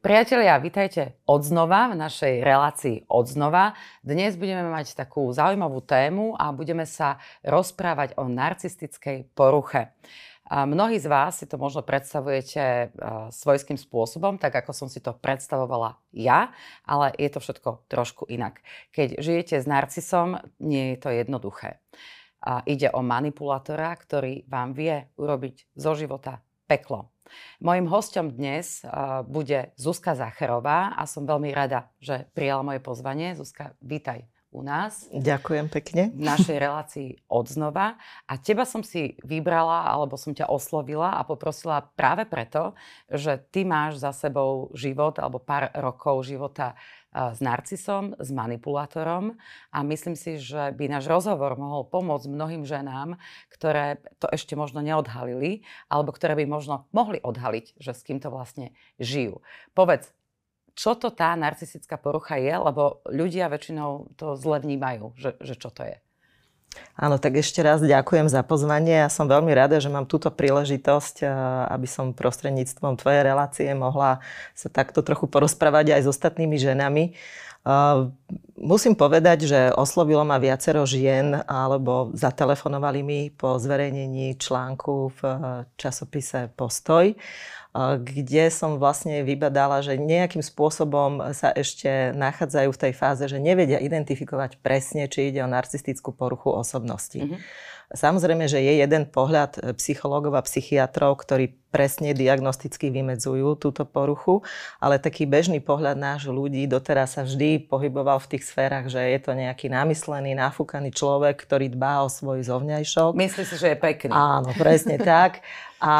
Priatelia, vítajte odznova v našej relácii odznova. Dnes budeme mať takú zaujímavú tému a budeme sa rozprávať o narcistickej poruche. A mnohí z vás si to možno predstavujete svojským spôsobom, tak ako som si to predstavovala ja, ale je to všetko trošku inak. Keď žijete s narcisom, nie je to jednoduché. A ide o manipulátora, ktorý vám vie urobiť zo života peklo. Mojím hostom dnes bude Zuzka Zacherová a som veľmi rada, že prijala moje pozvanie. Zuzka, vítaj u nás. Ďakujem pekne. V našej relácii odznova. A teba som si vybrala, alebo som ťa oslovila a poprosila práve preto, že ty máš za sebou život, alebo pár rokov života s narcisom, s manipulátorom a myslím si, že by náš rozhovor mohol pomôcť mnohým ženám, ktoré to ešte možno neodhalili alebo ktoré by možno mohli odhaliť, že s kým to vlastne žijú. Povedz, čo to tá narcistická porucha je, lebo ľudia väčšinou to zle vnímajú, že, že čo to je. Áno, tak ešte raz ďakujem za pozvanie. Ja som veľmi rada, že mám túto príležitosť, aby som prostredníctvom tvojej relácie mohla sa takto trochu porozprávať aj s ostatnými ženami. Musím povedať, že oslovilo ma viacero žien alebo zatelefonovali mi po zverejnení článku v časopise Postoj kde som vlastne vybadala, že nejakým spôsobom sa ešte nachádzajú v tej fáze, že nevedia identifikovať presne, či ide o narcistickú poruchu osobnosti. Mm-hmm. Samozrejme, že je jeden pohľad e, psychológov a psychiatrov, ktorí presne diagnosticky vymedzujú túto poruchu, ale taký bežný pohľad náš ľudí doteraz sa vždy pohyboval v tých sférach, že je to nejaký namyslený, nafúkaný človek, ktorý dbá o svoj zovňajšok. Myslí si, že je pekný. Áno, presne tak. A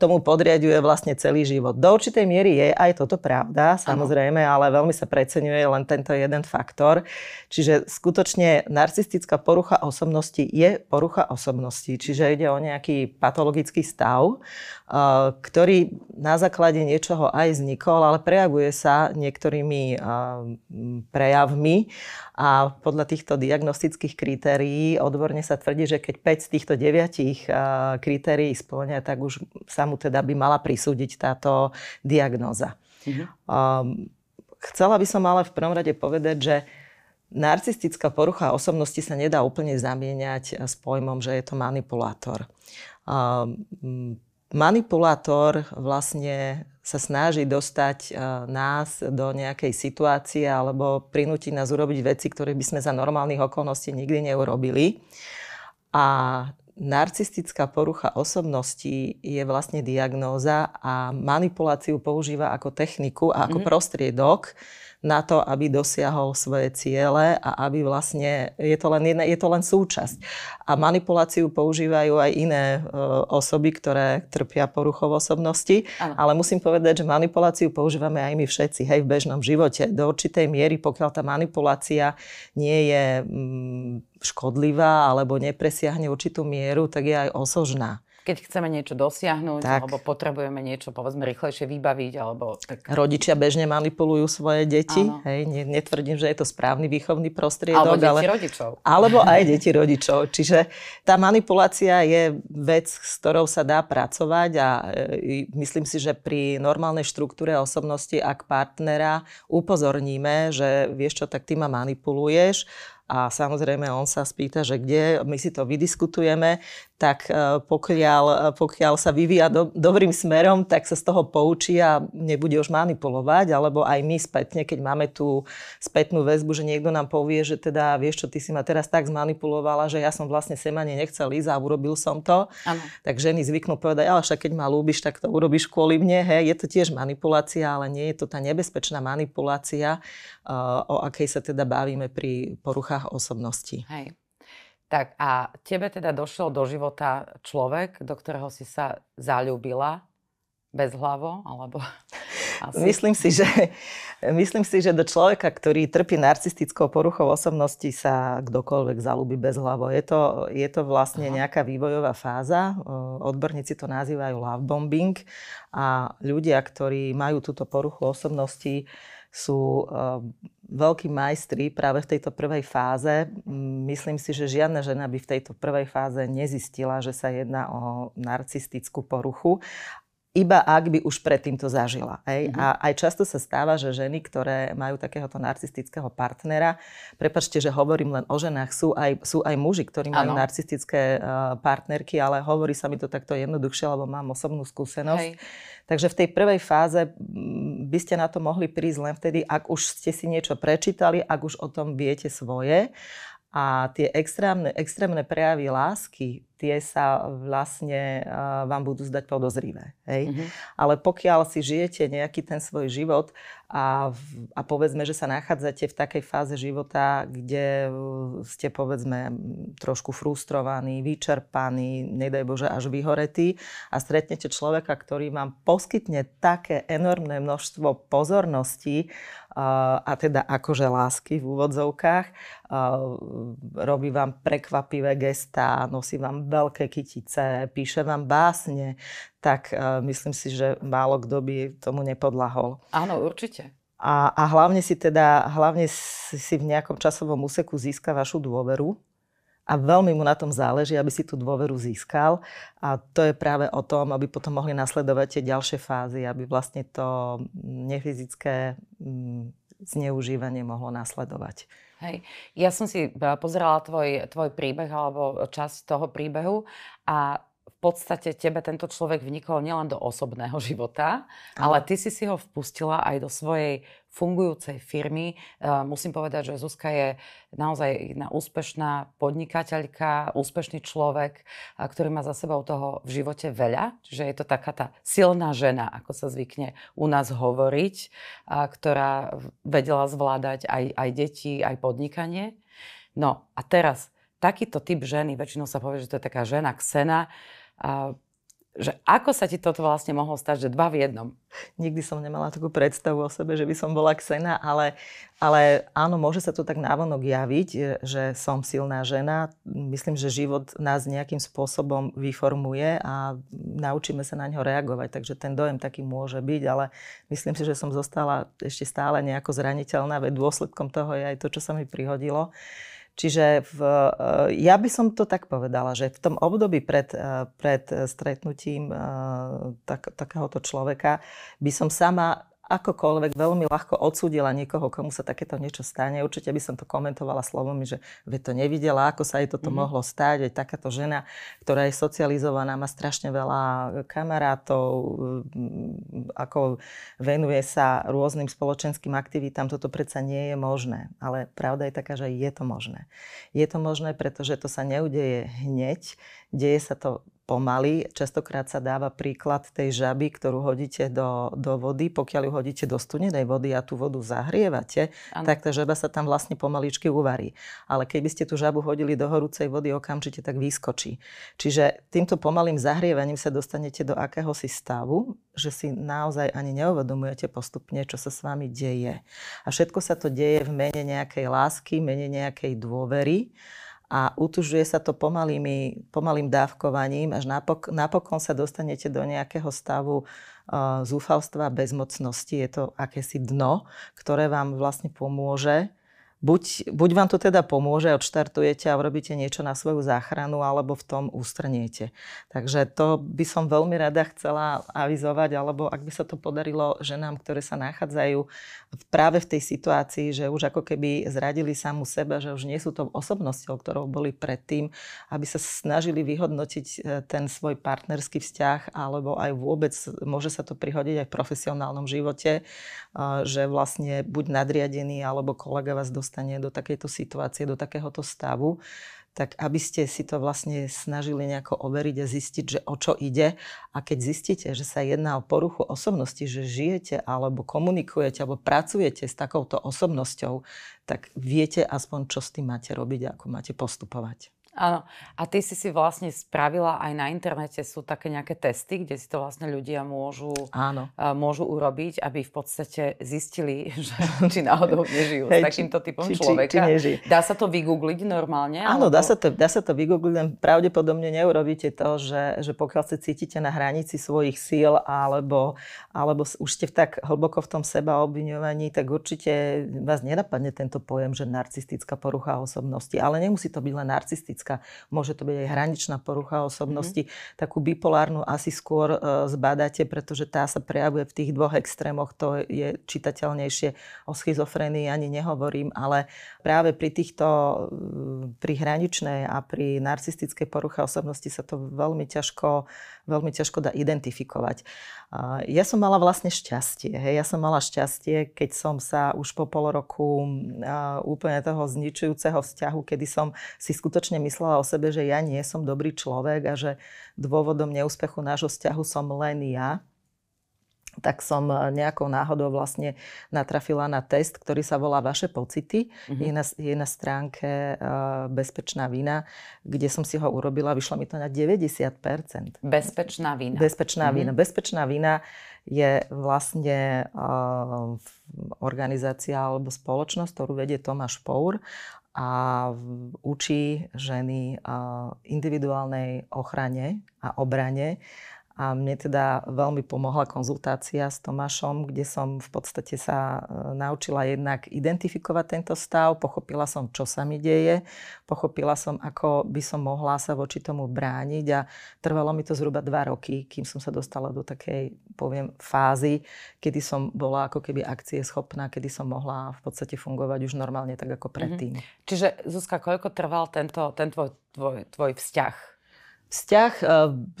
tomu podriaduje vlastne celý život. Do určitej miery je aj toto pravda, samozrejme, ano. ale veľmi sa preceňuje len tento jeden faktor. Čiže skutočne narcistická porucha osobnosti je porucha osobnosti, čiže ide o nejaký patologický stav, ktorý na základe niečoho aj vznikol, ale prejavuje sa niektorými eh, prejavmi a podľa týchto diagnostických kritérií odborne sa tvrdí, že keď 5 z týchto 9 eh, kritérií splňa, tak už sa mu teda by mala prisúdiť táto diagnóza. Mhm. Chcela by som ale v prvom rade povedať, že Narcistická porucha osobnosti sa nedá úplne zamieňať s pojmom, že je to manipulátor. Manipulátor vlastne sa snaží dostať nás do nejakej situácie alebo prinútiť nás urobiť veci, ktoré by sme za normálnych okolností nikdy neurobili. A narcistická porucha osobnosti je vlastne diagnóza a manipuláciu používa ako techniku a ako mm-hmm. prostriedok, na to, aby dosiahol svoje ciele a aby vlastne, je to len, jedna, je to len súčasť. A manipuláciu používajú aj iné e, osoby, ktoré trpia poruchou osobnosti, ano. ale musím povedať, že manipuláciu používame aj my všetci, hej, v bežnom živote. Do určitej miery, pokiaľ tá manipulácia nie je mm, škodlivá alebo nepresiahne určitú mieru, tak je aj osožná keď chceme niečo dosiahnuť, tak. alebo potrebujeme niečo, povedzme, rýchlejšie vybaviť, alebo... Tak... Rodičia bežne manipulujú svoje deti, Áno. hej, netvrdím, že je to správny výchovný prostriedok. Alebo deti ale... rodičov. Alebo aj deti rodičov. Čiže tá manipulácia je vec, s ktorou sa dá pracovať a e, myslím si, že pri normálnej štruktúre osobnosti, ak partnera upozorníme, že vieš čo, tak ty ma manipuluješ, a samozrejme on sa spýta, že kde, my si to vydiskutujeme, tak e, pokiaľ, e, pokiaľ sa vyvíja do, dobrým smerom, tak sa z toho poučí a nebude už manipulovať, alebo aj my spätne, keď máme tú spätnú väzbu, že niekto nám povie, že teda vieš čo, ty si ma teraz tak zmanipulovala, že ja som vlastne sem ani nechcel ísť a urobil som to. Ano. Tak ženy zvyknú povedať, ale však keď ma ľúbiš, tak to urobíš kvôli mne. Hej, je to tiež manipulácia, ale nie je to tá nebezpečná manipulácia, uh, o akej sa teda bavíme pri poruchách osobnosti. Hej. Tak a tebe teda došiel do života človek, do ktorého si sa zalúbila bez hlavo, alebo asi... Myslím si, že, myslím si, že do človeka, ktorý trpí narcistickou poruchou osobnosti, sa kdokoľvek zalúbi bez hlavo. Je to, je to vlastne Aha. nejaká vývojová fáza. Odborníci to nazývajú love bombing a ľudia, ktorí majú túto poruchu osobnosti, sú uh, veľkí majstri práve v tejto prvej fáze. Myslím si, že žiadna žena by v tejto prvej fáze nezistila, že sa jedná o narcistickú poruchu. Iba ak by už predtým to zažila. Hej? Mm-hmm. A aj často sa stáva, že ženy, ktoré majú takéhoto narcistického partnera, prepačte, že hovorím len o ženách, sú aj, sú aj muži, ktorí majú ano. narcistické uh, partnerky, ale hovorí sa mi to takto jednoduchšie, lebo mám osobnú skúsenosť. Hej. Takže v tej prvej fáze by ste na to mohli prísť len vtedy, ak už ste si niečo prečítali, ak už o tom viete svoje. A tie extrémne, extrémne prejavy lásky, tie sa vlastne vám budú zdať podozrivé. Hej? Mm-hmm. Ale pokiaľ si žijete nejaký ten svoj život a, a povedzme, že sa nachádzate v takej fáze života, kde ste povedzme trošku frustrovaní, vyčerpaní, nedaj Bože až vyhoretí a stretnete človeka, ktorý vám poskytne také enormné množstvo pozornosti a teda akože lásky v úvodzovkách, robí vám prekvapivé gestá, nosí vám veľké kytice, píše vám básne, tak uh, myslím si, že málo kto by tomu nepodlahol. Áno, určite. A, a hlavne si teda, hlavne si v nejakom časovom úseku získa vašu dôveru a veľmi mu na tom záleží, aby si tú dôveru získal. A to je práve o tom, aby potom mohli nasledovať tie ďalšie fázy, aby vlastne to nefyzické mm, zneužívanie mohlo nasledovať. Hej. Ja som si e, pozerala tvoj, tvoj príbeh alebo časť toho príbehu a v podstate tebe tento človek vnikol nielen do osobného života, ale ty si si ho vpustila aj do svojej fungujúcej firmy. Uh, musím povedať, že Zuzka je naozaj jedna úspešná podnikateľka, úspešný človek, uh, ktorý má za sebou toho v živote veľa. Čiže je to taká tá silná žena, ako sa zvykne u nás hovoriť, uh, ktorá vedela zvládať aj, aj deti, aj podnikanie. No a teraz takýto typ ženy, väčšinou sa povie, že to je taká žena ksena, že ako sa ti toto vlastne mohlo stať, že dva v jednom? Nikdy som nemala takú predstavu o sebe, že by som bola ksena, ale, ale áno, môže sa to tak návonok javiť, že som silná žena. Myslím, že život nás nejakým spôsobom vyformuje a naučíme sa na ňo reagovať, takže ten dojem taký môže byť, ale myslím si, že som zostala ešte stále nejako zraniteľná, veď dôsledkom toho je aj to, čo sa mi prihodilo. Čiže v, eh, ja by som to tak povedala, že v tom období pred, eh, pred stretnutím eh, tak, takéhoto človeka by som sama akokoľvek veľmi ľahko odsúdila niekoho, komu sa takéto niečo stane. Určite by som to komentovala slovami, že ve to nevidela, ako sa jej toto mm-hmm. mohlo stať. Aj takáto žena, ktorá je socializovaná, má strašne veľa kamarátov, mm, ako venuje sa rôznym spoločenským aktivitám. Toto predsa nie je možné. Ale pravda je taká, že je to možné. Je to možné, pretože to sa neudeje hneď. Deje sa to pomaly. Častokrát sa dáva príklad tej žaby, ktorú hodíte do, do vody. Pokiaľ ju hodíte do studenej vody a tú vodu zahrievate, ano. tak tá žaba sa tam vlastne pomaličky uvarí. Ale keby ste tú žabu hodili do horúcej vody, okamžite tak vyskočí. Čiže týmto pomalým zahrievaním sa dostanete do akéhosi stavu, že si naozaj ani neuvedomujete postupne, čo sa s vami deje. A všetko sa to deje v mene nejakej lásky, mene nejakej dôvery a utužuje sa to pomalými, pomalým dávkovaním, až napok- napokon sa dostanete do nejakého stavu uh, zúfalstva, bezmocnosti. Je to akési dno, ktoré vám vlastne pomôže buď, buď vám to teda pomôže, odštartujete a urobíte niečo na svoju záchranu, alebo v tom ústrniete. Takže to by som veľmi rada chcela avizovať, alebo ak by sa to podarilo ženám, ktoré sa nachádzajú práve v tej situácii, že už ako keby zradili samu seba, že už nie sú to osobnosťou, ktorou boli predtým, aby sa snažili vyhodnotiť e, ten svoj partnerský vzťah, alebo aj vôbec môže sa to prihodiť aj v profesionálnom živote, e, že vlastne buď nadriadený, alebo kolega vás dostane dostane do takejto situácie, do takéhoto stavu, tak aby ste si to vlastne snažili nejako overiť a zistiť, že o čo ide. A keď zistíte, že sa jedná o poruchu osobnosti, že žijete alebo komunikujete alebo pracujete s takouto osobnosťou, tak viete aspoň, čo s tým máte robiť a ako máte postupovať. Áno. A ty si si vlastne spravila aj na internete, sú také nejaké testy, kde si to vlastne ľudia môžu, Áno. môžu urobiť, aby v podstate zistili, že, či náhodou nežijú Hej, s takýmto typom či, človeka. Či, či dá sa to vygoogliť normálne? Áno, alebo... dá, sa to, dá sa to vygoogliť, len pravdepodobne neurobíte to, že, že pokiaľ sa cítite na hranici svojich síl alebo, alebo už ste tak hlboko v tom seba obviňovaní, tak určite vás nenapadne tento pojem, že narcistická porucha osobnosti. Ale nemusí to byť len narcistická narcistická, môže to byť aj hraničná porucha osobnosti. Mm-hmm. Takú bipolárnu asi skôr uh, zbadáte, pretože tá sa prejavuje v tých dvoch extrémoch. To je čitateľnejšie. O schizofrenii ani nehovorím, ale práve pri týchto, pri hraničnej a pri narcistickej poruche osobnosti sa to veľmi ťažko, veľmi ťažko dá identifikovať. Ja som mala vlastne šťastie. Hej. Ja som mala šťastie, keď som sa už po pol roku úplne toho zničujúceho vzťahu, kedy som si skutočne myslela o sebe, že ja nie som dobrý človek a že dôvodom neúspechu nášho vzťahu som len ja, tak som e, nejakou náhodou vlastne natrafila na test, ktorý sa volá Vaše pocity. Mm-hmm. Je, na, je na stránke uh, Bezpečná vina, kde som si ho urobila, vyšlo mi to na 90%. Bezpečná vina. Bezpečná mm-hmm. vina. Bezpečná vina je vlastne uh, organizácia alebo spoločnosť, ktorú vedie Tomáš Pour a učí ženy uh, individuálnej ochrane a obrane a mne teda veľmi pomohla konzultácia s Tomášom, kde som v podstate sa e, naučila jednak identifikovať tento stav, pochopila som, čo sa mi deje, pochopila som, ako by som mohla sa voči tomu brániť a trvalo mi to zhruba dva roky, kým som sa dostala do takej, poviem, fázy, kedy som bola ako keby akcie schopná, kedy som mohla v podstate fungovať už normálne tak ako mhm. predtým. Mm-hmm. Čiže Zuzka, koľko trval tento, ten tvoj, tvoj, tvoj vzťah? Vzťah,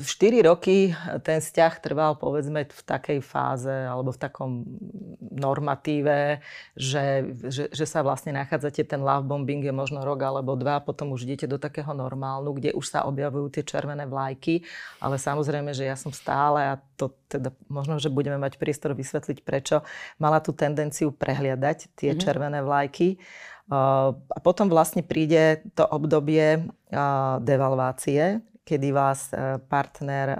4 e, roky ten vzťah trval povedzme v takej fáze alebo v takom normatíve, že, že, že sa vlastne nachádzate, ten love bombing je možno rok alebo dva, potom už idete do takého normálnu, kde už sa objavujú tie červené vlajky, ale samozrejme, že ja som stále, a to teda možno, že budeme mať priestor vysvetliť prečo, mala tú tendenciu prehliadať tie mm-hmm. červené vlajky. Uh, a potom vlastne príde to obdobie devalvácie, kedy vás e, partner e,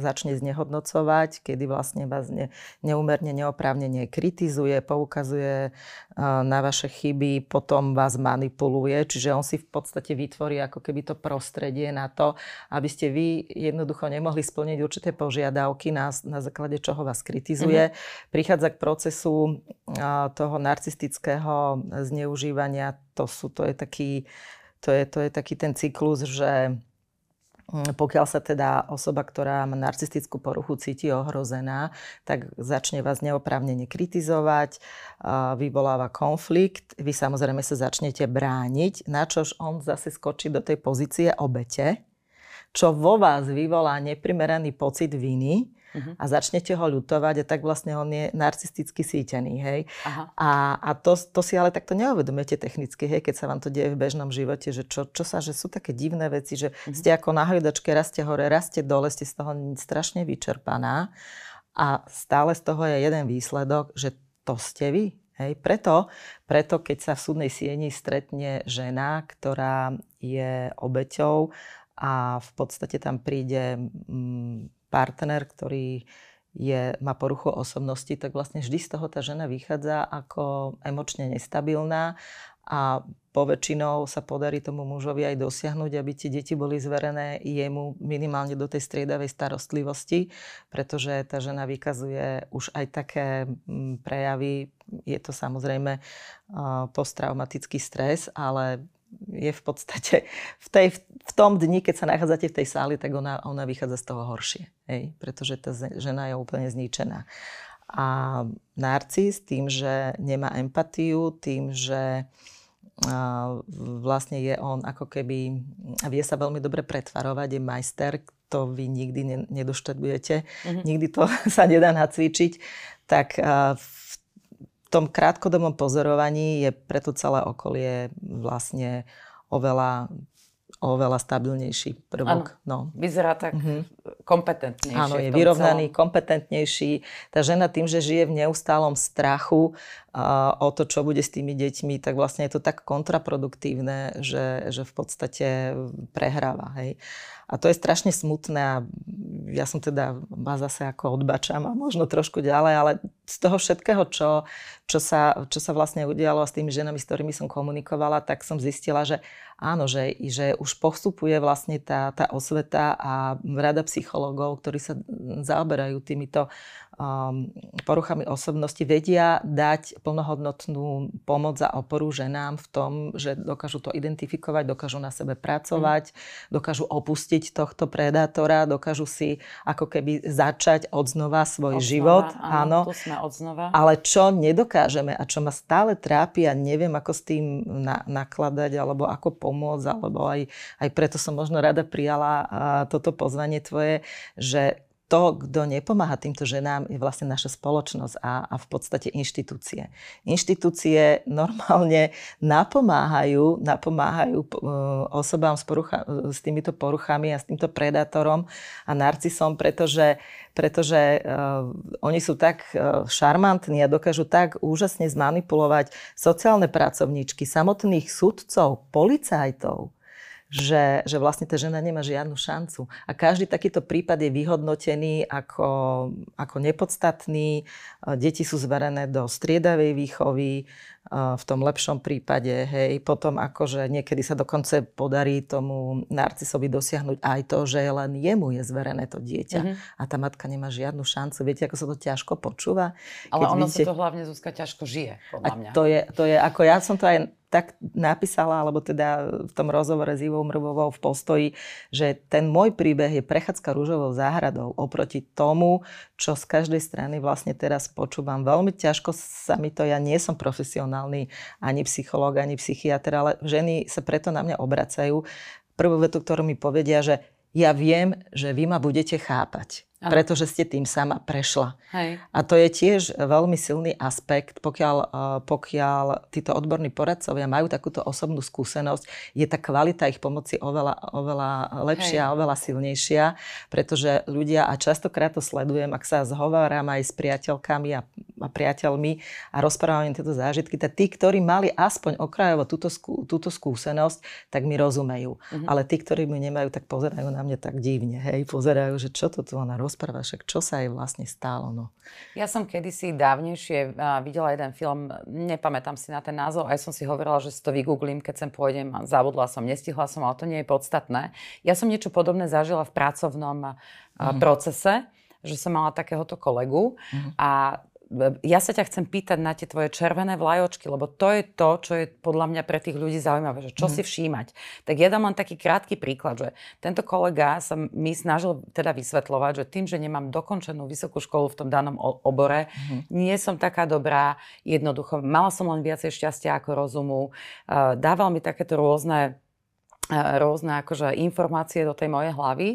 začne znehodnocovať, kedy vlastne vás ne, neumerne, neoprávnene kritizuje, poukazuje e, na vaše chyby, potom vás manipuluje, čiže on si v podstate vytvorí ako keby to prostredie na to, aby ste vy jednoducho nemohli splniť určité požiadavky, na, na základe čoho vás kritizuje. Mm-hmm. Prichádza k procesu toho narcistického zneužívania, to, sú, to je taký to je, to je taký ten cyklus, že pokiaľ sa teda osoba, ktorá má narcistickú poruchu, cíti ohrozená, tak začne vás neoprávnene kritizovať, vyvoláva konflikt, vy samozrejme sa začnete brániť, na čož on zase skočí do tej pozície obete, čo vo vás vyvolá neprimeraný pocit viny, uh-huh. a začnete ho ľutovať a tak vlastne on je narcisticky sítený, hej. Aha. A, a to, to si ale takto neuvedomujete technicky, hej, keď sa vám to deje v bežnom živote, že čo, čo sa, že sú také divné veci, že uh-huh. ste ako na hojdačke, raste hore, raste dole, ste z toho strašne vyčerpaná a stále z toho je jeden výsledok, že to ste vy. Hej, preto, preto, keď sa v súdnej sieni stretne žena, ktorá je obeťou a v podstate tam príde mm, partner, ktorý je, má poruchu osobnosti, tak vlastne vždy z toho tá žena vychádza ako emočne nestabilná a poväčšinou sa podarí tomu mužovi aj dosiahnuť, aby tie deti boli zverené jemu minimálne do tej striedavej starostlivosti, pretože tá žena vykazuje už aj také mm, prejavy. Je to samozrejme posttraumatický stres, ale je v podstate v, tej, v tom dni, keď sa nachádzate v tej sáli, tak ona, ona vychádza z toho horšie. Hej? Pretože tá žena je úplne zničená. A narcis tým, že nemá empatiu, tým, že vlastne je on ako keby, vie sa veľmi dobre pretvarovať, je majster, to vy nikdy nedoštedujete, mm-hmm. nikdy to sa nedá nacvičiť, tak v tom krátkodobom pozorovaní je preto celé okolie vlastne oveľa oveľa stabilnejší prvok. Ano, no. Vyzerá tak mm-hmm. kompetentnejší. Áno, je vyrovnaný, celom. kompetentnejší. Tá žena tým, že žije v neustálom strachu uh, o to, čo bude s tými deťmi, tak vlastne je to tak kontraproduktívne, že, že v podstate prehráva. Hej. A to je strašne smutné a ja som teda vás zase ako odbačam a možno trošku ďalej, ale z toho všetkého, čo, čo, sa, čo sa vlastne udialo s tými ženami, s ktorými som komunikovala, tak som zistila, že áno, že, že už postupuje vlastne tá, tá osveta a rada psychológov, ktorí sa zaoberajú týmito poruchami osobnosti, vedia dať plnohodnotnú pomoc a oporu ženám v tom, že dokážu to identifikovať, dokážu na sebe pracovať, mm. dokážu opustiť tohto predátora, dokážu si ako keby začať odznova svoj odznova, život. Áno, áno. Tu sme odznova. Ale čo nedokážeme a čo ma stále trápi a neviem, ako s tým na, nakladať alebo ako pomôcť, alebo aj, aj preto som možno rada prijala toto pozvanie tvoje, že to, kto nepomáha týmto ženám, je vlastne naša spoločnosť a, a v podstate inštitúcie. Inštitúcie normálne napomáhajú, napomáhajú e, osobám s, porucha, s týmito poruchami a s týmto predátorom a narcisom, pretože, pretože uh, oni sú tak uh, šarmantní a dokážu tak úžasne zmanipulovať sociálne pracovníčky, samotných sudcov, policajtov, že, že vlastne tá žena nemá žiadnu šancu. A každý takýto prípad je vyhodnotený ako, ako nepodstatný. Deti sú zverené do striedavej výchovy, v tom lepšom prípade, hej, potom akože niekedy sa dokonca podarí tomu narcisovi dosiahnuť aj to, že len jemu je zverené to dieťa mm-hmm. a tá matka nemá žiadnu šancu. Viete, ako sa to ťažko počúva? Ale ono vidíte... sa to hlavne Zuzka ťažko žije, podľa mňa. A to je, to je, ako ja som to aj tak napísala, alebo teda v tom rozhovore s Ivou Mrvovou v postoji, že ten môj príbeh je prechádzka rúžovou záhradou oproti tomu, čo z každej strany vlastne teraz počúvam. Veľmi ťažko sa mi to, ja nie som profesionál profesionálny ani psychológ, ani psychiatr, ale ženy sa preto na mňa obracajú. Prvú vetu, ktorú mi povedia, že ja viem, že vy ma budete chápať. Aha. pretože ste tým sama prešla. Hej. A to je tiež veľmi silný aspekt, pokiaľ, eh, pokiaľ títo odborní poradcovia majú takúto osobnú skúsenosť, je tá kvalita ich pomoci oveľa, oveľa lepšia, Hej. oveľa silnejšia, pretože ľudia, a častokrát to sledujem, ak sa zhováram aj s priateľkami a, a priateľmi a rozprávam im tieto zážitky, tak tí, ktorí mali aspoň okrajovo túto, skú, túto skúsenosť, tak mi rozumejú. Mhm. Ale tí, ktorí mi nemajú, tak pozerajú na mňa tak divne. Hej, pozerajú, že čo to tu ona rozpráva, však čo sa jej vlastne stalo. No. Ja som kedysi dávnejšie videla jeden film, nepamätám si na ten názov, aj som si hovorila, že si to vygooglím, keď sem pôjdem, zabudla som, nestihla som, ale to nie je podstatné. Ja som niečo podobné zažila v pracovnom mm. procese, že som mala takéhoto kolegu mm. a ja sa ťa chcem pýtať na tie tvoje červené vlajočky, lebo to je to, čo je podľa mňa pre tých ľudí zaujímavé, že čo mm. si všímať. Tak ja dám len taký krátky príklad, že tento kolega sa mi snažil teda vysvetľovať, že tým, že nemám dokončenú vysokú školu v tom danom obore, mm. nie som taká dobrá, jednoducho, mala som len viacej šťastia ako rozumu, dával mi takéto rôzne, rôzne akože informácie do tej mojej hlavy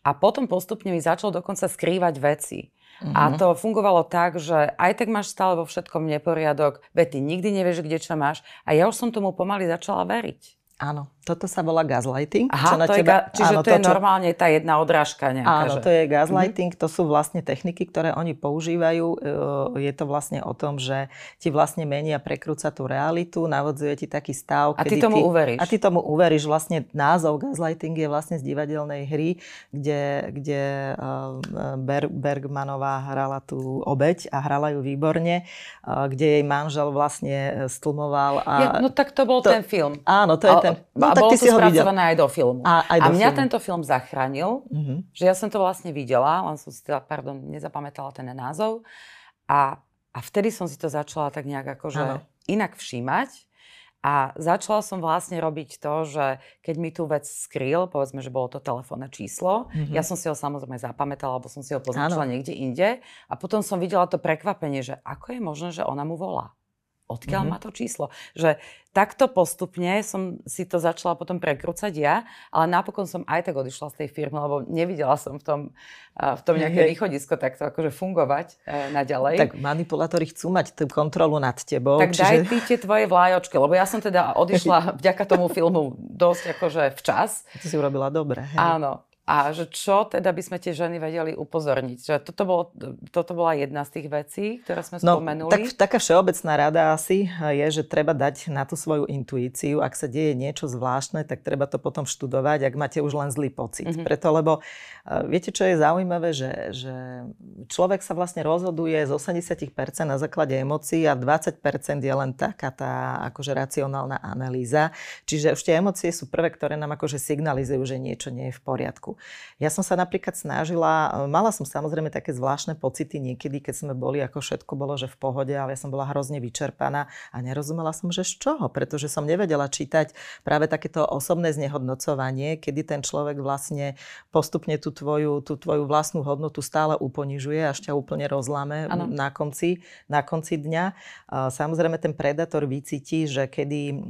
a potom postupne mi začal dokonca skrývať veci. Uh-huh. A mhm. to fungovalo tak, že aj tak máš stále vo všetkom neporiadok, veď ty nikdy nevieš, kde čo máš. A ja už som tomu pomaly začala veriť. Áno, toto sa volá gaslighting. Aha, čo na to teba, je, čiže áno, to, to je čo, normálne tá jedna odrážka nejaká. Áno, že... to je gaslighting, mm-hmm. to sú vlastne techniky, ktoré oni používajú. E, je to vlastne o tom, že ti vlastne menia, prekrúca tú realitu, navodzuje ti taký stav. A ty tomu ty, uveríš. A ty tomu uveríš. Vlastne názov gaslighting je vlastne z divadelnej hry, kde, kde e, Ber, Bergmanová hrala tú obeď a hrala ju výborne, e, kde jej manžel vlastne stlmoval. A ja, no tak to bol to, ten film. Áno, to je ten No, a tak bolo ty to si spracované aj do filmu. A, aj do a mňa filmu. tento film zachránil, mm-hmm. že ja som to vlastne videla, len som si teda, pardon, nezapamätala ten názov. A, a vtedy som si to začala tak nejak akože ano. inak všímať. A začala som vlastne robiť to, že keď mi tú vec skryl, povedzme, že bolo to telefónne číslo, mm-hmm. ja som si ho samozrejme zapamätala, alebo som si ho poznačila niekde inde. A potom som videla to prekvapenie, že ako je možné, že ona mu volá odkiaľ mm-hmm. má to číslo. Že takto postupne som si to začala potom prekrúcať ja, ale napokon som aj tak odišla z tej firmy, lebo nevidela som v tom, v tom nejaké východisko takto akože fungovať e, naďalej. Tak manipulátori chcú mať tú kontrolu nad tebou. Tak čiže... daj ty tie tvoje vlájočky, lebo ja som teda odišla vďaka tomu filmu dosť akože včas. To si urobila dobre. Hej? Áno. A že čo teda by sme tie ženy vedeli upozorniť? Že toto, bolo, toto bola jedna z tých vecí, ktoré sme no, spomenuli. Tak, taká všeobecná rada asi je, že treba dať na tú svoju intuíciu. Ak sa deje niečo zvláštne, tak treba to potom študovať, ak máte už len zlý pocit. Mm-hmm. Preto, lebo e, viete, čo je zaujímavé, že, že človek sa vlastne rozhoduje z 80% na základe emócií a 20% je len taká tá akože racionálna analýza. Čiže už tie emócie sú prvé, ktoré nám akože signalizujú, že niečo nie je v poriadku. Ja som sa napríklad snažila, mala som samozrejme také zvláštne pocity niekedy, keď sme boli, ako všetko bolo, že v pohode, ale ja som bola hrozne vyčerpaná a nerozumela som, že z čoho, pretože som nevedela čítať práve takéto osobné znehodnocovanie, kedy ten človek vlastne postupne tú tvoju, tú tvoju vlastnú hodnotu stále uponižuje až ťa úplne rozlame na konci, na konci dňa. Samozrejme ten predátor vycíti, že kedy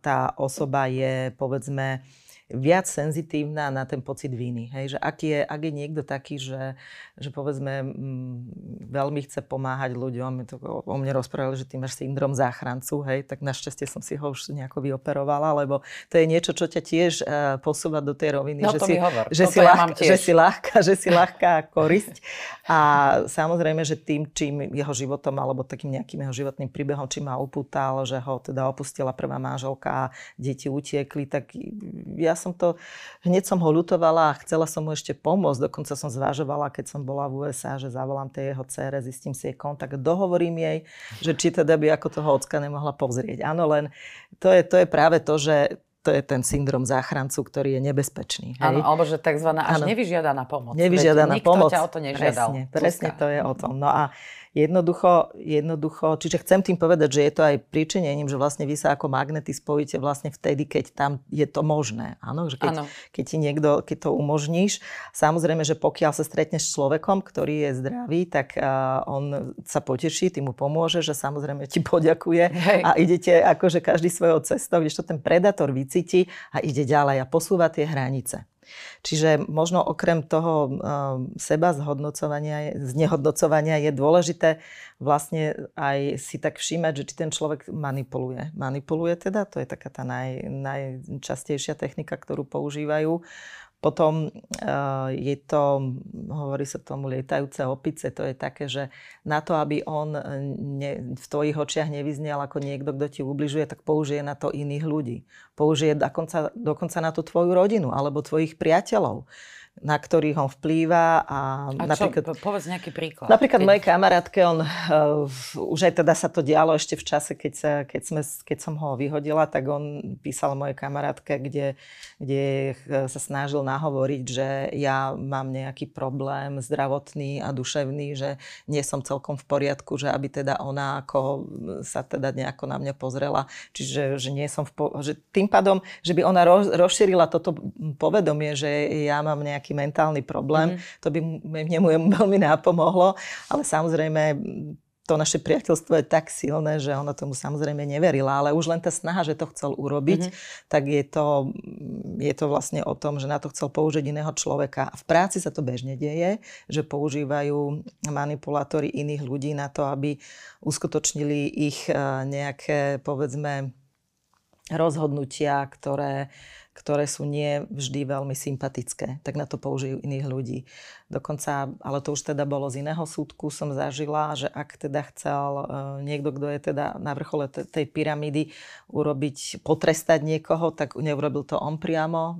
tá osoba je povedzme viac senzitívna na ten pocit viny. Hej? Že ak, je, ak je niekto taký, že, že povedzme m, veľmi chce pomáhať ľuďom, to o mne rozprávali, že ty máš syndrom záchrancu, hej? tak našťastie som si ho už nejako vyoperovala, lebo to je niečo, čo ťa tiež uh, posúva do tej roviny, no, že, si, že, si ja že si ľahká, že si ľahká korisť. A samozrejme, že tým, čím jeho životom alebo takým nejakým jeho životným príbehom, či ma upútal, že ho teda opustila prvá manželka a deti utiekli, tak ja som to, hneď som ho ľutovala a chcela som mu ešte pomôcť. Dokonca som zvažovala, keď som bola v USA, že zavolám tej jeho cére, zistím si jej kontakt, dohovorím jej, že či teda by ako toho ocka nemohla pozrieť. Áno, len to je, to je práve to, že to je ten syndrom záchrancu, ktorý je nebezpečný. Áno, alebo že tzv. až nevyžiadaná pomoc. Nevyžiadaná pomoc. Nikto ťa o to nežiadal. Presne, presne to je o tom. No a Jednoducho, jednoducho, čiže chcem tým povedať, že je to aj príčinením, že vlastne vy sa ako magnety spojíte vlastne vtedy, keď tam je to možné. Áno, že keď, keď ti niekto, keď to umožníš. Samozrejme, že pokiaľ sa stretneš s človekom, ktorý je zdravý, tak uh, on sa poteší, ty mu pomôže, že samozrejme ti poďakuje Hej. a idete akože každý svojou cestou, to ten predátor vycíti a ide ďalej a posúva tie hranice. Čiže možno okrem toho seba zhodnocovania, znehodnocovania je dôležité vlastne aj si tak všímať, že či ten človek manipuluje. Manipuluje teda, to je taká tá naj, najčastejšia technika, ktorú používajú. Potom uh, je to, hovorí sa tomu lietajúce opice, to je také, že na to, aby on ne, v tvojich očiach nevyznel ako niekto, kto ti ubližuje, tak použije na to iných ľudí. Použije dokonca, dokonca na to tvoju rodinu alebo tvojich priateľov na ktorých on vplýva. A, a napríklad, čo, povedz nejaký príklad. Napríklad mojej kamarátke, on, uh, už aj teda sa to dialo ešte v čase, keď, sa, keď, sme, keď som ho vyhodila, tak on písal mojej kamarátke, kde, kde sa snažil nahovoriť, že ja mám nejaký problém zdravotný a duševný, že nie som celkom v poriadku, že aby teda ona ako sa teda nejako na mňa pozrela. Čiže že nie som v po- že tým pádom, že by ona rozšírila toto povedomie, že ja mám nejaký nejaký mentálny problém. Mm-hmm. To by mne veľmi nápomohlo, ale samozrejme to naše priateľstvo je tak silné, že ona tomu samozrejme neverila, ale už len tá snaha, že to chcel urobiť, mm-hmm. tak je to, je to vlastne o tom, že na to chcel použiť iného človeka. V práci sa to bežne deje, že používajú manipulátory iných ľudí na to, aby uskutočnili ich eh, nejaké, povedzme, rozhodnutia, ktoré ktoré sú nie vždy veľmi sympatické, tak na to použijú iných ľudí. Dokonca, ale to už teda bolo z iného súdku, som zažila, že ak teda chcel e, niekto, kto je teda na vrchole tej pyramídy urobiť, potrestať niekoho, tak neurobil to on priamo,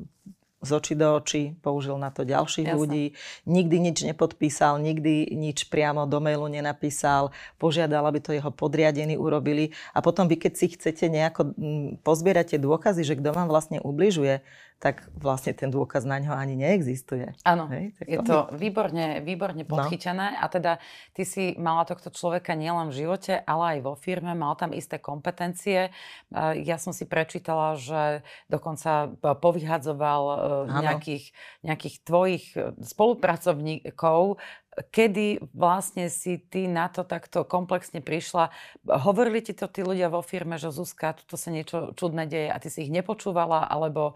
z očí do očí, použil na to ďalších Jasne. ľudí, nikdy nič nepodpísal, nikdy nič priamo do mailu nenapísal, požiadal, aby to jeho podriadení urobili a potom vy, keď si chcete nejako pozbierať tie dôkazy, že kto vám vlastne ubližuje, tak vlastne ten dôkaz na ňo ani neexistuje. Áno, je to výborne, výborne podchytené no. a teda ty si mala tohto človeka nielen v živote, ale aj vo firme, mal tam isté kompetencie. Ja som si prečítala, že dokonca povyhadzoval e, nejakých, nejakých tvojich e, spolupracovníkov, kedy vlastne si ty na to takto komplexne prišla. Hovorili ti to tí ľudia vo firme, že Zuzka, toto sa niečo čudné deje a ty si ich nepočúvala, alebo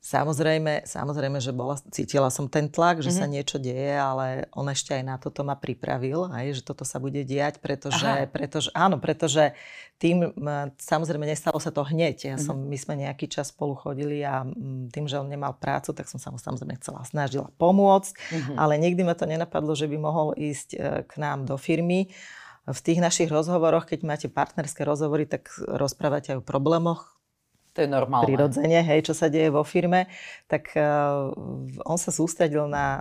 Samozrejme, samozrejme, že bola, cítila som ten tlak, že mm-hmm. sa mhm. niečo deje, ale on ešte aj na toto ma pripravil, aj, že toto sa bude diať, pretože, pretože áno, pretože tým, samozrejme, nestalo sa to hneď. Ja som, mm-hmm. my sme nejaký čas spolu chodili a tým, že on nemal prácu, tak som sa mu samozrejme chcela snažila pomôcť, mm-hmm. ale nikdy ma to nenapadlo, že by mohol ísť e, k nám do firmy. V tých našich rozhovoroch, keď máte partnerské rozhovory, tak rozprávate aj o problémoch, to je normálne. Prirodzene, hej, čo sa deje vo firme, tak uh, on sa sústredil na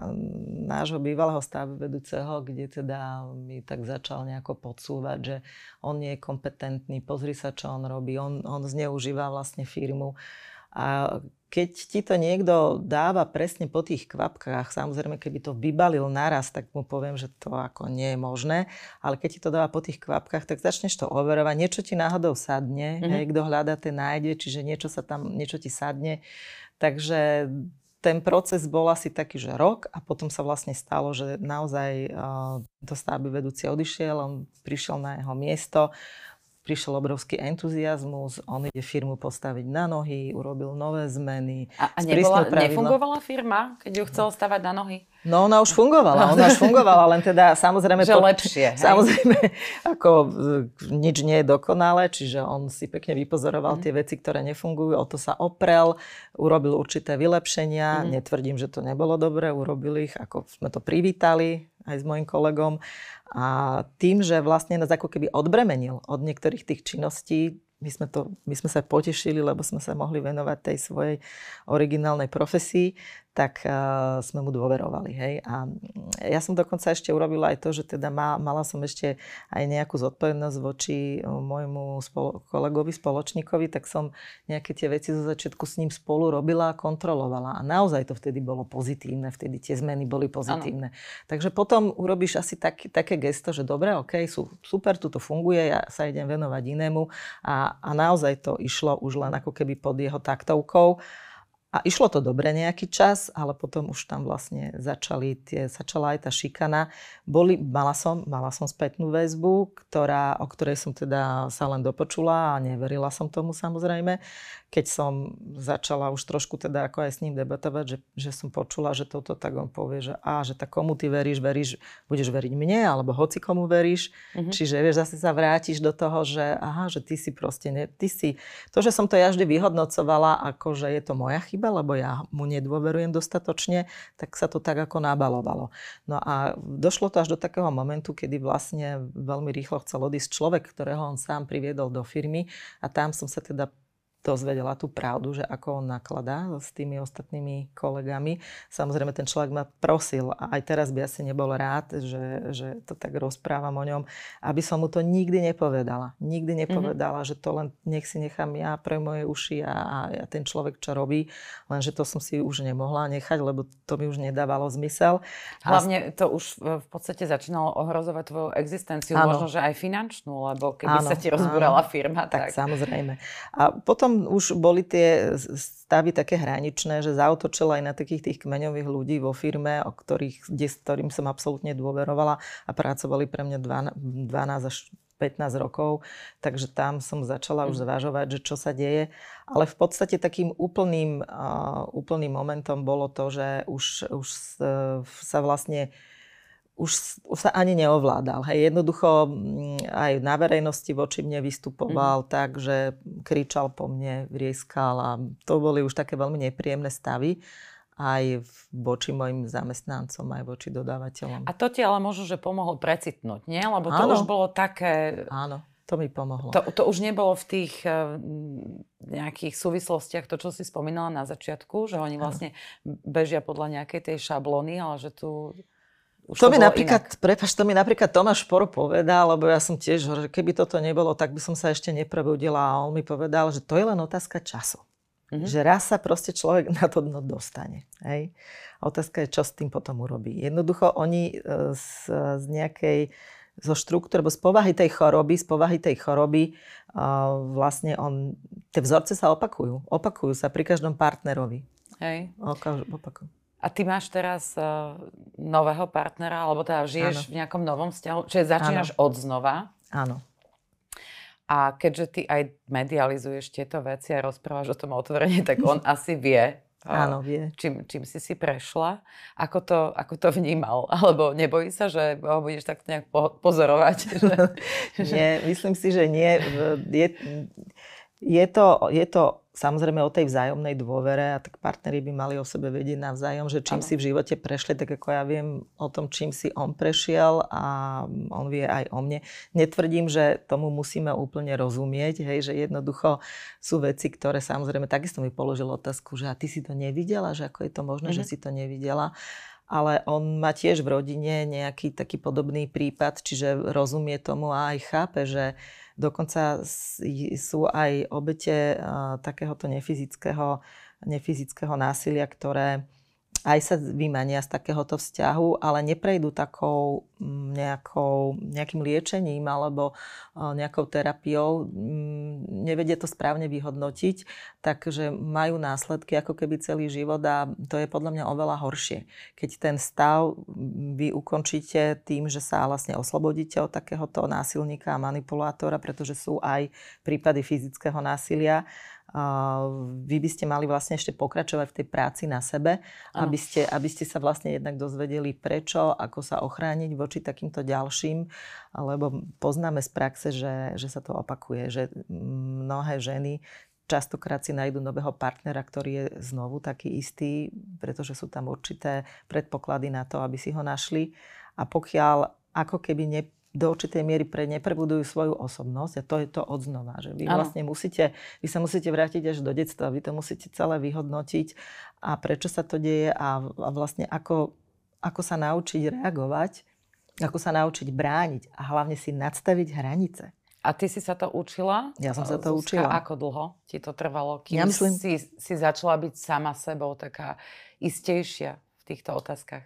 nášho bývalého vedúceho, kde teda mi tak začal nejako podsúvať, že on nie je kompetentný, pozri sa, čo on robí, on, on zneužíva vlastne firmu. A keď ti to niekto dáva presne po tých kvapkách, samozrejme, keby to vybalil naraz, tak mu poviem, že to ako nie je možné, ale keď ti to dáva po tých kvapkách, tak začneš to overovať, niečo ti náhodou sadne, mm-hmm. hej, kto hľadá, ten nájde, čiže niečo sa tam, niečo ti sadne. Takže ten proces bol asi taký, že rok a potom sa vlastne stalo, že naozaj uh, to stavby vedúci odišiel, on prišiel na jeho miesto, prišiel obrovský entuziasmus, on ide firmu postaviť na nohy, urobil nové zmeny. A, a nebola, nefungovala firma, keď ju chcel stavať na nohy? No ona už fungovala, ona už fungovala, len teda samozrejme... Že po, lepšie. Hej? Samozrejme, ako nič nie je dokonalé, čiže on si pekne vypozoroval mm. tie veci, ktoré nefungujú, o to sa oprel, urobil určité vylepšenia, mm. netvrdím, že to nebolo dobré, urobil ich, ako sme to privítali aj s mojim kolegom a tým, že vlastne nás ako keby odbremenil od niektorých tých činností, my sme, to, my sme sa potešili, lebo sme sa mohli venovať tej svojej originálnej profesii, tak uh, sme mu dôverovali. Hej? A ja som dokonca ešte urobila aj to, že teda má, mala som ešte aj nejakú zodpovednosť voči môjmu spolo, kolegovi, spoločníkovi, tak som nejaké tie veci zo začiatku s ním spolu robila a kontrolovala. A naozaj to vtedy bolo pozitívne, vtedy tie zmeny boli pozitívne. Ano. Takže potom urobíš asi tak, také gesto, že dobre, ok, sú, super, tu to funguje, ja sa idem venovať inému. A, a naozaj to išlo už len ako keby pod jeho taktovkou. A išlo to dobre nejaký čas, ale potom už tam vlastne začali tie, začala aj tá šikana. Boli, mala, som, mala som spätnú väzbu, ktorá, o ktorej som teda sa len dopočula a neverila som tomu samozrejme keď som začala už trošku teda ako aj s ním debatovať, že, že som počula, že toto tak on povie, že a, že tak komu ty veríš, veríš, budeš veriť mne, alebo hoci komu veríš. Mm-hmm. Čiže vieš, zase sa vrátiš do toho, že aha, že ty si proste, ne, ty si, to, že som to ja vždy vyhodnocovala, ako že je to moja chyba, lebo ja mu nedôverujem dostatočne, tak sa to tak ako nabalovalo. No a došlo to až do takého momentu, kedy vlastne veľmi rýchlo chcel odísť človek, ktorého on sám priviedol do firmy a tam som sa teda dozvedela tú pravdu, že ako on nakladá s tými ostatnými kolegami. Samozrejme, ten človek ma prosil a aj teraz by asi nebol rád, že, že to tak rozprávam o ňom, aby som mu to nikdy nepovedala. Nikdy mhm. nepovedala, mm-hmm. že to len nech si nechám ja pre moje uši a, a ten človek, čo robí, lenže to som si už nemohla nechať, lebo to mi už nedávalo zmysel. Hlavne to už v podstate začínalo ohrozovať tvoju existenciu, ano. možno, že aj finančnú, lebo keby ano, sa ti rozbúrala firma, tak... Tak samozrejme. A potom potom už boli tie stavy také hraničné, že zautočila aj na takých tých kmeňových ľudí vo firme, o ktorých, kde, s ktorým som absolútne dôverovala a pracovali pre mňa 12, 12 až 15 rokov, takže tam som začala už mm. zvažovať, že čo sa deje. Ale v podstate takým úplným, uh, úplným momentom bolo to, že už, už sa vlastne už, už sa ani neovládal. Hej. Jednoducho mm, aj na verejnosti voči mne vystupoval mm. tak, že kričal po mne, vrieskal a to boli už také veľmi nepríjemné stavy aj voči mojim zamestnancom, aj voči dodávateľom. A to ti ale možno, že pomohlo precitnúť, nie? Lebo to Áno. už bolo také... Áno, to mi pomohlo. To, to už nebolo v tých uh, nejakých súvislostiach, to, čo si spomínala na začiatku, že oni vlastne Áno. bežia podľa nejakej tej šablóny, ale že tu už to, to mi napríklad, prepač, to mi napríklad Tomáš Poro povedal, lebo ja som tiež, že keby toto nebolo, tak by som sa ešte neprebudila a on mi povedal, že to je len otázka času. Mm-hmm. Že raz sa proste človek na to dno dostane. Hej? A otázka je, čo s tým potom urobí. Jednoducho oni e, z, z nejakej zo štruktúry, alebo z povahy tej choroby, z povahy tej choroby uh, vlastne on, tie vzorce sa opakujú. Opakujú sa pri každom partnerovi. Hej. Opakujú. A ty máš teraz uh, nového partnera, alebo teda žiješ ano. v nejakom novom vzťahu, čiže začínaš ano. od znova. Áno. A keďže ty aj medializuješ tieto veci a rozprávaš o tom otvorene, tak on asi vie, Áno, vie. Čím, čím si si prešla. Ako to, ako to vnímal? Alebo nebojí sa, že ho budeš tak nejak pozorovať? nie, myslím si, že nie. Je, je, to, je to samozrejme o tej vzájomnej dôvere a tak partneri by mali o sebe vedieť navzájom, že čím ano. si v živote prešli, tak ako ja viem o tom, čím si on prešiel a on vie aj o mne. Netvrdím, že tomu musíme úplne rozumieť, hej, že jednoducho sú veci, ktoré samozrejme, takisto mi položil otázku, že a ty si to nevidela, že ako je to možné, mm-hmm. že mhm. si to nevidela ale on má tiež v rodine nejaký taký podobný prípad, čiže rozumie tomu a aj chápe, že Dokonca sú aj obete takéhoto nefyzického, nefyzického násilia, ktoré aj sa vymania z takéhoto vzťahu, ale neprejdú takou mm, nejakou, nejakým liečením alebo nejakou terapiou, mm, nevedia to správne vyhodnotiť, takže majú následky ako keby celý život a to je podľa mňa oveľa horšie. Keď ten stav vy ukončíte tým, že sa vlastne oslobodíte od takéhoto násilníka a manipulátora, pretože sú aj prípady fyzického násilia, vy by ste mali vlastne ešte pokračovať v tej práci na sebe, aby ste, aby ste sa vlastne jednak dozvedeli prečo, ako sa ochrániť voči takýmto ďalším, lebo poznáme z praxe, že, že sa to opakuje, že mnohé ženy častokrát si nájdú nového partnera, ktorý je znovu taký istý, pretože sú tam určité predpoklady na to, aby si ho našli. A pokiaľ ako keby ne, do určitej miery pre neprebudujú svoju osobnosť a to je to odznova, že vy ano. vlastne musíte, vy sa musíte vrátiť až do detstva, vy to musíte celé vyhodnotiť a prečo sa to deje a, a vlastne ako, ako sa naučiť reagovať, ako sa naučiť brániť a hlavne si nadstaviť hranice. A ty si sa to učila? Ja som sa to Zuzka, učila. Ako dlho ti to trvalo? Kým ja myslím... si, si začala byť sama sebou taká istejšia v týchto otázkach?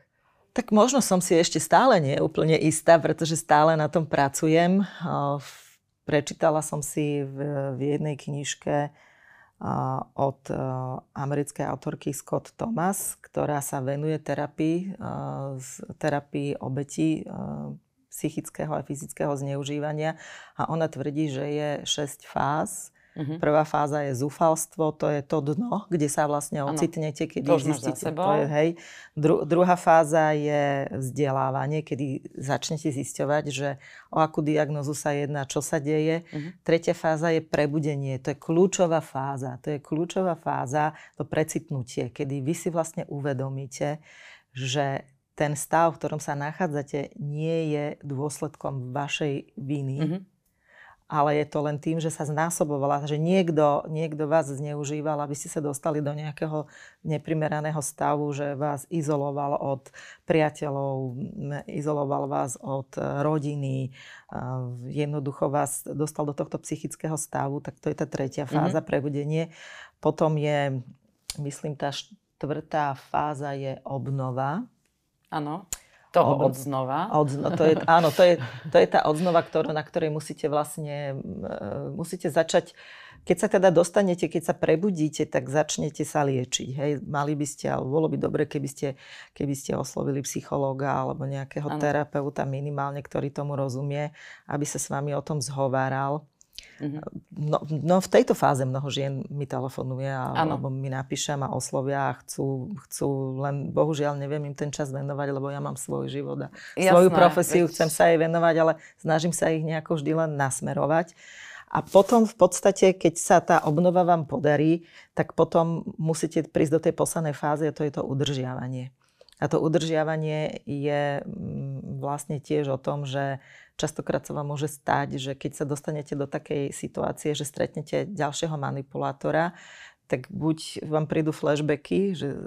Tak možno som si ešte stále nie úplne istá, pretože stále na tom pracujem. Prečítala som si v, v jednej knižke od americkej autorky Scott Thomas, ktorá sa venuje terapii, terapii obetí psychického a fyzického zneužívania a ona tvrdí, že je 6 fáz Uh-huh. Prvá fáza je zúfalstvo, to je to dno, kde sa vlastne ocitnete, kedy to zistíte. To je, hej. Dru- druhá fáza je vzdelávanie, kedy začnete zisťovať, že o akú diagnozu sa jedná, čo sa deje. Uh-huh. Tretia fáza je prebudenie, to je kľúčová fáza. To je kľúčová fáza, to precitnutie, kedy vy si vlastne uvedomíte, že ten stav, v ktorom sa nachádzate, nie je dôsledkom vašej viny, uh-huh ale je to len tým, že sa znásobovala, že niekto, niekto vás zneužíval, aby ste sa dostali do nejakého neprimeraného stavu, že vás izoloval od priateľov, izoloval vás od rodiny, jednoducho vás dostal do tohto psychického stavu, tak to je tá tretia mhm. fáza, mm-hmm. prebudenie. Potom je, myslím, tá štvrtá fáza je obnova. Áno. Toho od, odznova. Odzno, to je, áno, to je, to je tá odznova, ktorú, na ktorej musíte vlastne, uh, musíte začať, keď sa teda dostanete, keď sa prebudíte, tak začnete sa liečiť. Hej. Mali by ste, alebo bolo by dobre, keby ste, keby ste oslovili psychológa alebo nejakého ano. terapeuta minimálne, ktorý tomu rozumie, aby sa s vami o tom zhováral. No, no v tejto fáze mnoho žien mi telefonuje a, alebo mi napíša a oslovia a chcú, chcú len, bohužiaľ neviem im ten čas venovať, lebo ja mám svoj život a Jasné, svoju profesiu, veď... chcem sa jej venovať, ale snažím sa ich nejako vždy len nasmerovať. A potom v podstate, keď sa tá obnova vám podarí, tak potom musíte prísť do tej poslednej fázy a to je to udržiavanie. A to udržiavanie je mm, vlastne tiež o tom, že Častokrát sa vám môže stať, že keď sa dostanete do takej situácie, že stretnete ďalšieho manipulátora, tak buď vám prídu flashbacky, že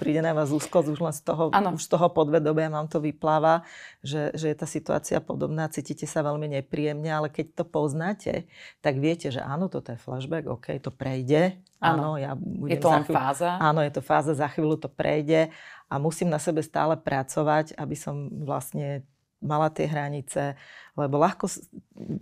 príde na vás úzkosť už len z toho, už z toho podvedobia vám to vypláva, že, že je tá situácia podobná, cítite sa veľmi nepríjemne, ale keď to poznáte, tak viete, že áno, toto je flashback, OK, to prejde. Áno, ja budem je to len chvíľu, fáza? Áno, je to fáza, za chvíľu to prejde a musím na sebe stále pracovať, aby som vlastne mala tie hranice, lebo ľahko,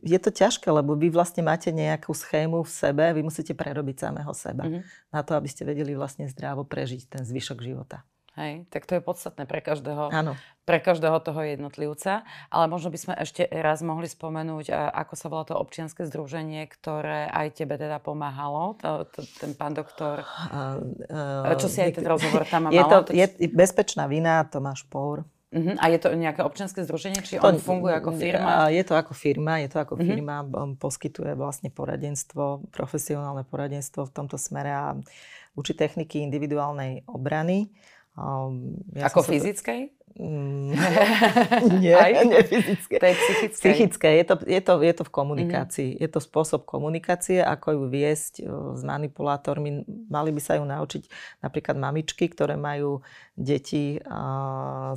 je to ťažké, lebo vy vlastne máte nejakú schému v sebe, vy musíte prerobiť samého seba mm-hmm. na to, aby ste vedeli vlastne zdravo prežiť ten zvyšok života. Hej, tak to je podstatné pre každého, Áno. pre každého toho jednotlivca. Ale možno by sme ešte raz mohli spomenúť, ako sa volá to občianske združenie, ktoré aj tebe teda pomáhalo, to, to, ten pán doktor. Uh, uh, Čo si aj ten rozhovor tam je To, je bezpečná vina, Tomáš Pour. Uh-huh. A je to nejaké občianske združenie, či to, on funguje ako firma? Je to ako firma, je to ako uh-huh. firma, on poskytuje vlastne poradenstvo, profesionálne poradenstvo v tomto smere a učí techniky individuálnej obrany. Um, ja Ako fyzickej? Mm, nie, Aj? nie fyzické. To je psychické. Psychické. Je to, je to, je to v komunikácii. Mm-hmm. Je to spôsob komunikácie, ako ju viesť s manipulátormi. Mali by sa ju naučiť napríklad mamičky, ktoré majú deti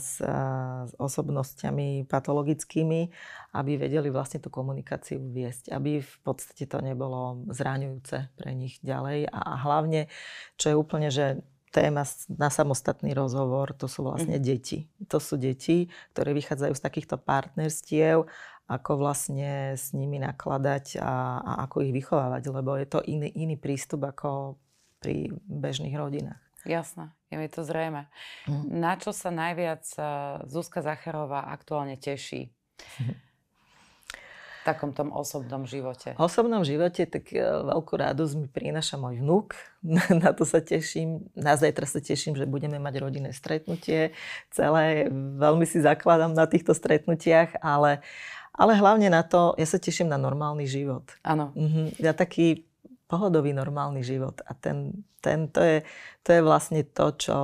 s, s osobnosťami patologickými, aby vedeli vlastne tú komunikáciu viesť. Aby v podstate to nebolo zraňujúce pre nich ďalej. A, a hlavne, čo je úplne, že téma na samostatný rozhovor, to sú vlastne mm. deti. To sú deti, ktoré vychádzajú z takýchto partnerstiev, ako vlastne s nimi nakladať a, a ako ich vychovávať, lebo je to iný, iný prístup ako pri bežných rodinách. Jasné, je mi to zrejme. Mm. Na čo sa najviac eh, Zuzka Zacharová aktuálne teší? Takom tom osobnom živote? V osobnom živote tak e, veľkú radosť mi prináša môj vnúk. Na to sa teším. Na zajtra sa teším, že budeme mať rodinné stretnutie. Celé veľmi si zakladám na týchto stretnutiach, ale, ale hlavne na to, ja sa teším na normálny život. Áno. Mhm. Ja taký pohodový normálny život. A ten, ten to, je, to je vlastne to, čo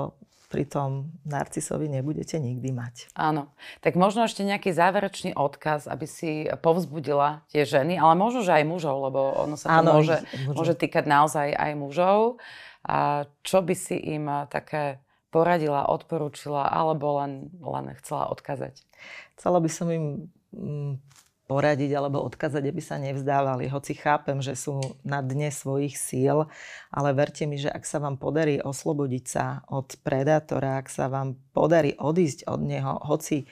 pri tom narcisovi nebudete nikdy mať. Áno. Tak možno ešte nejaký záverečný odkaz, aby si povzbudila tie ženy, ale možno, že aj mužov, lebo ono sa to Áno, môže, môže týkať naozaj aj mužov. A čo by si im také poradila, odporúčila, alebo len, len chcela odkazať? Chcela by som im mm, poradiť alebo odkázať, aby sa nevzdávali. Hoci chápem, že sú na dne svojich síl, ale verte mi, že ak sa vám podarí oslobodiť sa od predátora, ak sa vám podarí odísť od neho, hoci e,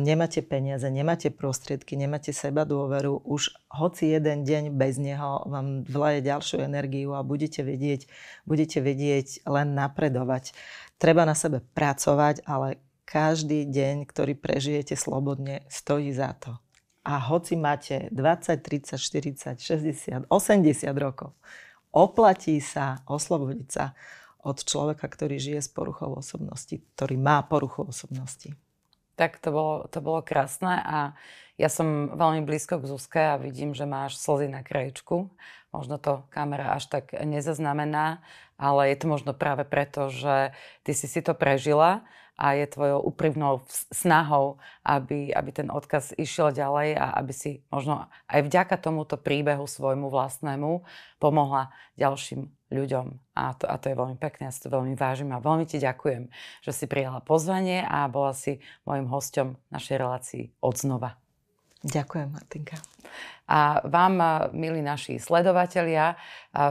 nemáte peniaze, nemáte prostriedky, nemáte seba dôveru, už hoci jeden deň bez neho vám vlaje ďalšiu energiu a budete vedieť, budete vedieť len napredovať. Treba na sebe pracovať, ale každý deň, ktorý prežijete slobodne, stojí za to a hoci máte 20, 30, 40, 60, 80 rokov, oplatí sa oslobodiť sa od človeka, ktorý žije s poruchou osobnosti, ktorý má poruchu osobnosti. Tak to bolo, to bolo krásne a ja som veľmi blízko k Zuzke a vidím, že máš slzy na krajičku. Možno to kamera až tak nezaznamená, ale je to možno práve preto, že ty si si to prežila a je tvojou úprimnou snahou, aby, aby ten odkaz išiel ďalej a aby si možno aj vďaka tomuto príbehu svojmu vlastnému pomohla ďalším ľuďom. A to, a to je veľmi pekné, ja si to veľmi vážim a veľmi ti ďakujem, že si prijala pozvanie a bola si môjim hosťom našej relácii od znova. Ďakujem, Martinka. A vám, milí naši sledovatelia,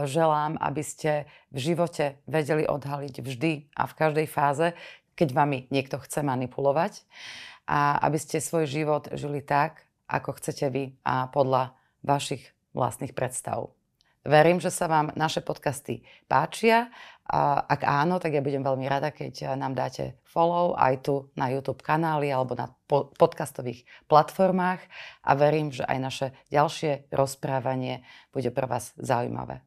želám, aby ste v živote vedeli odhaliť vždy a v každej fáze, keď vami niekto chce manipulovať a aby ste svoj život žili tak, ako chcete vy a podľa vašich vlastných predstav. Verím, že sa vám naše podcasty páčia. Ak áno, tak ja budem veľmi rada, keď nám dáte follow aj tu na YouTube kanáli alebo na podcastových platformách a verím, že aj naše ďalšie rozprávanie bude pre vás zaujímavé.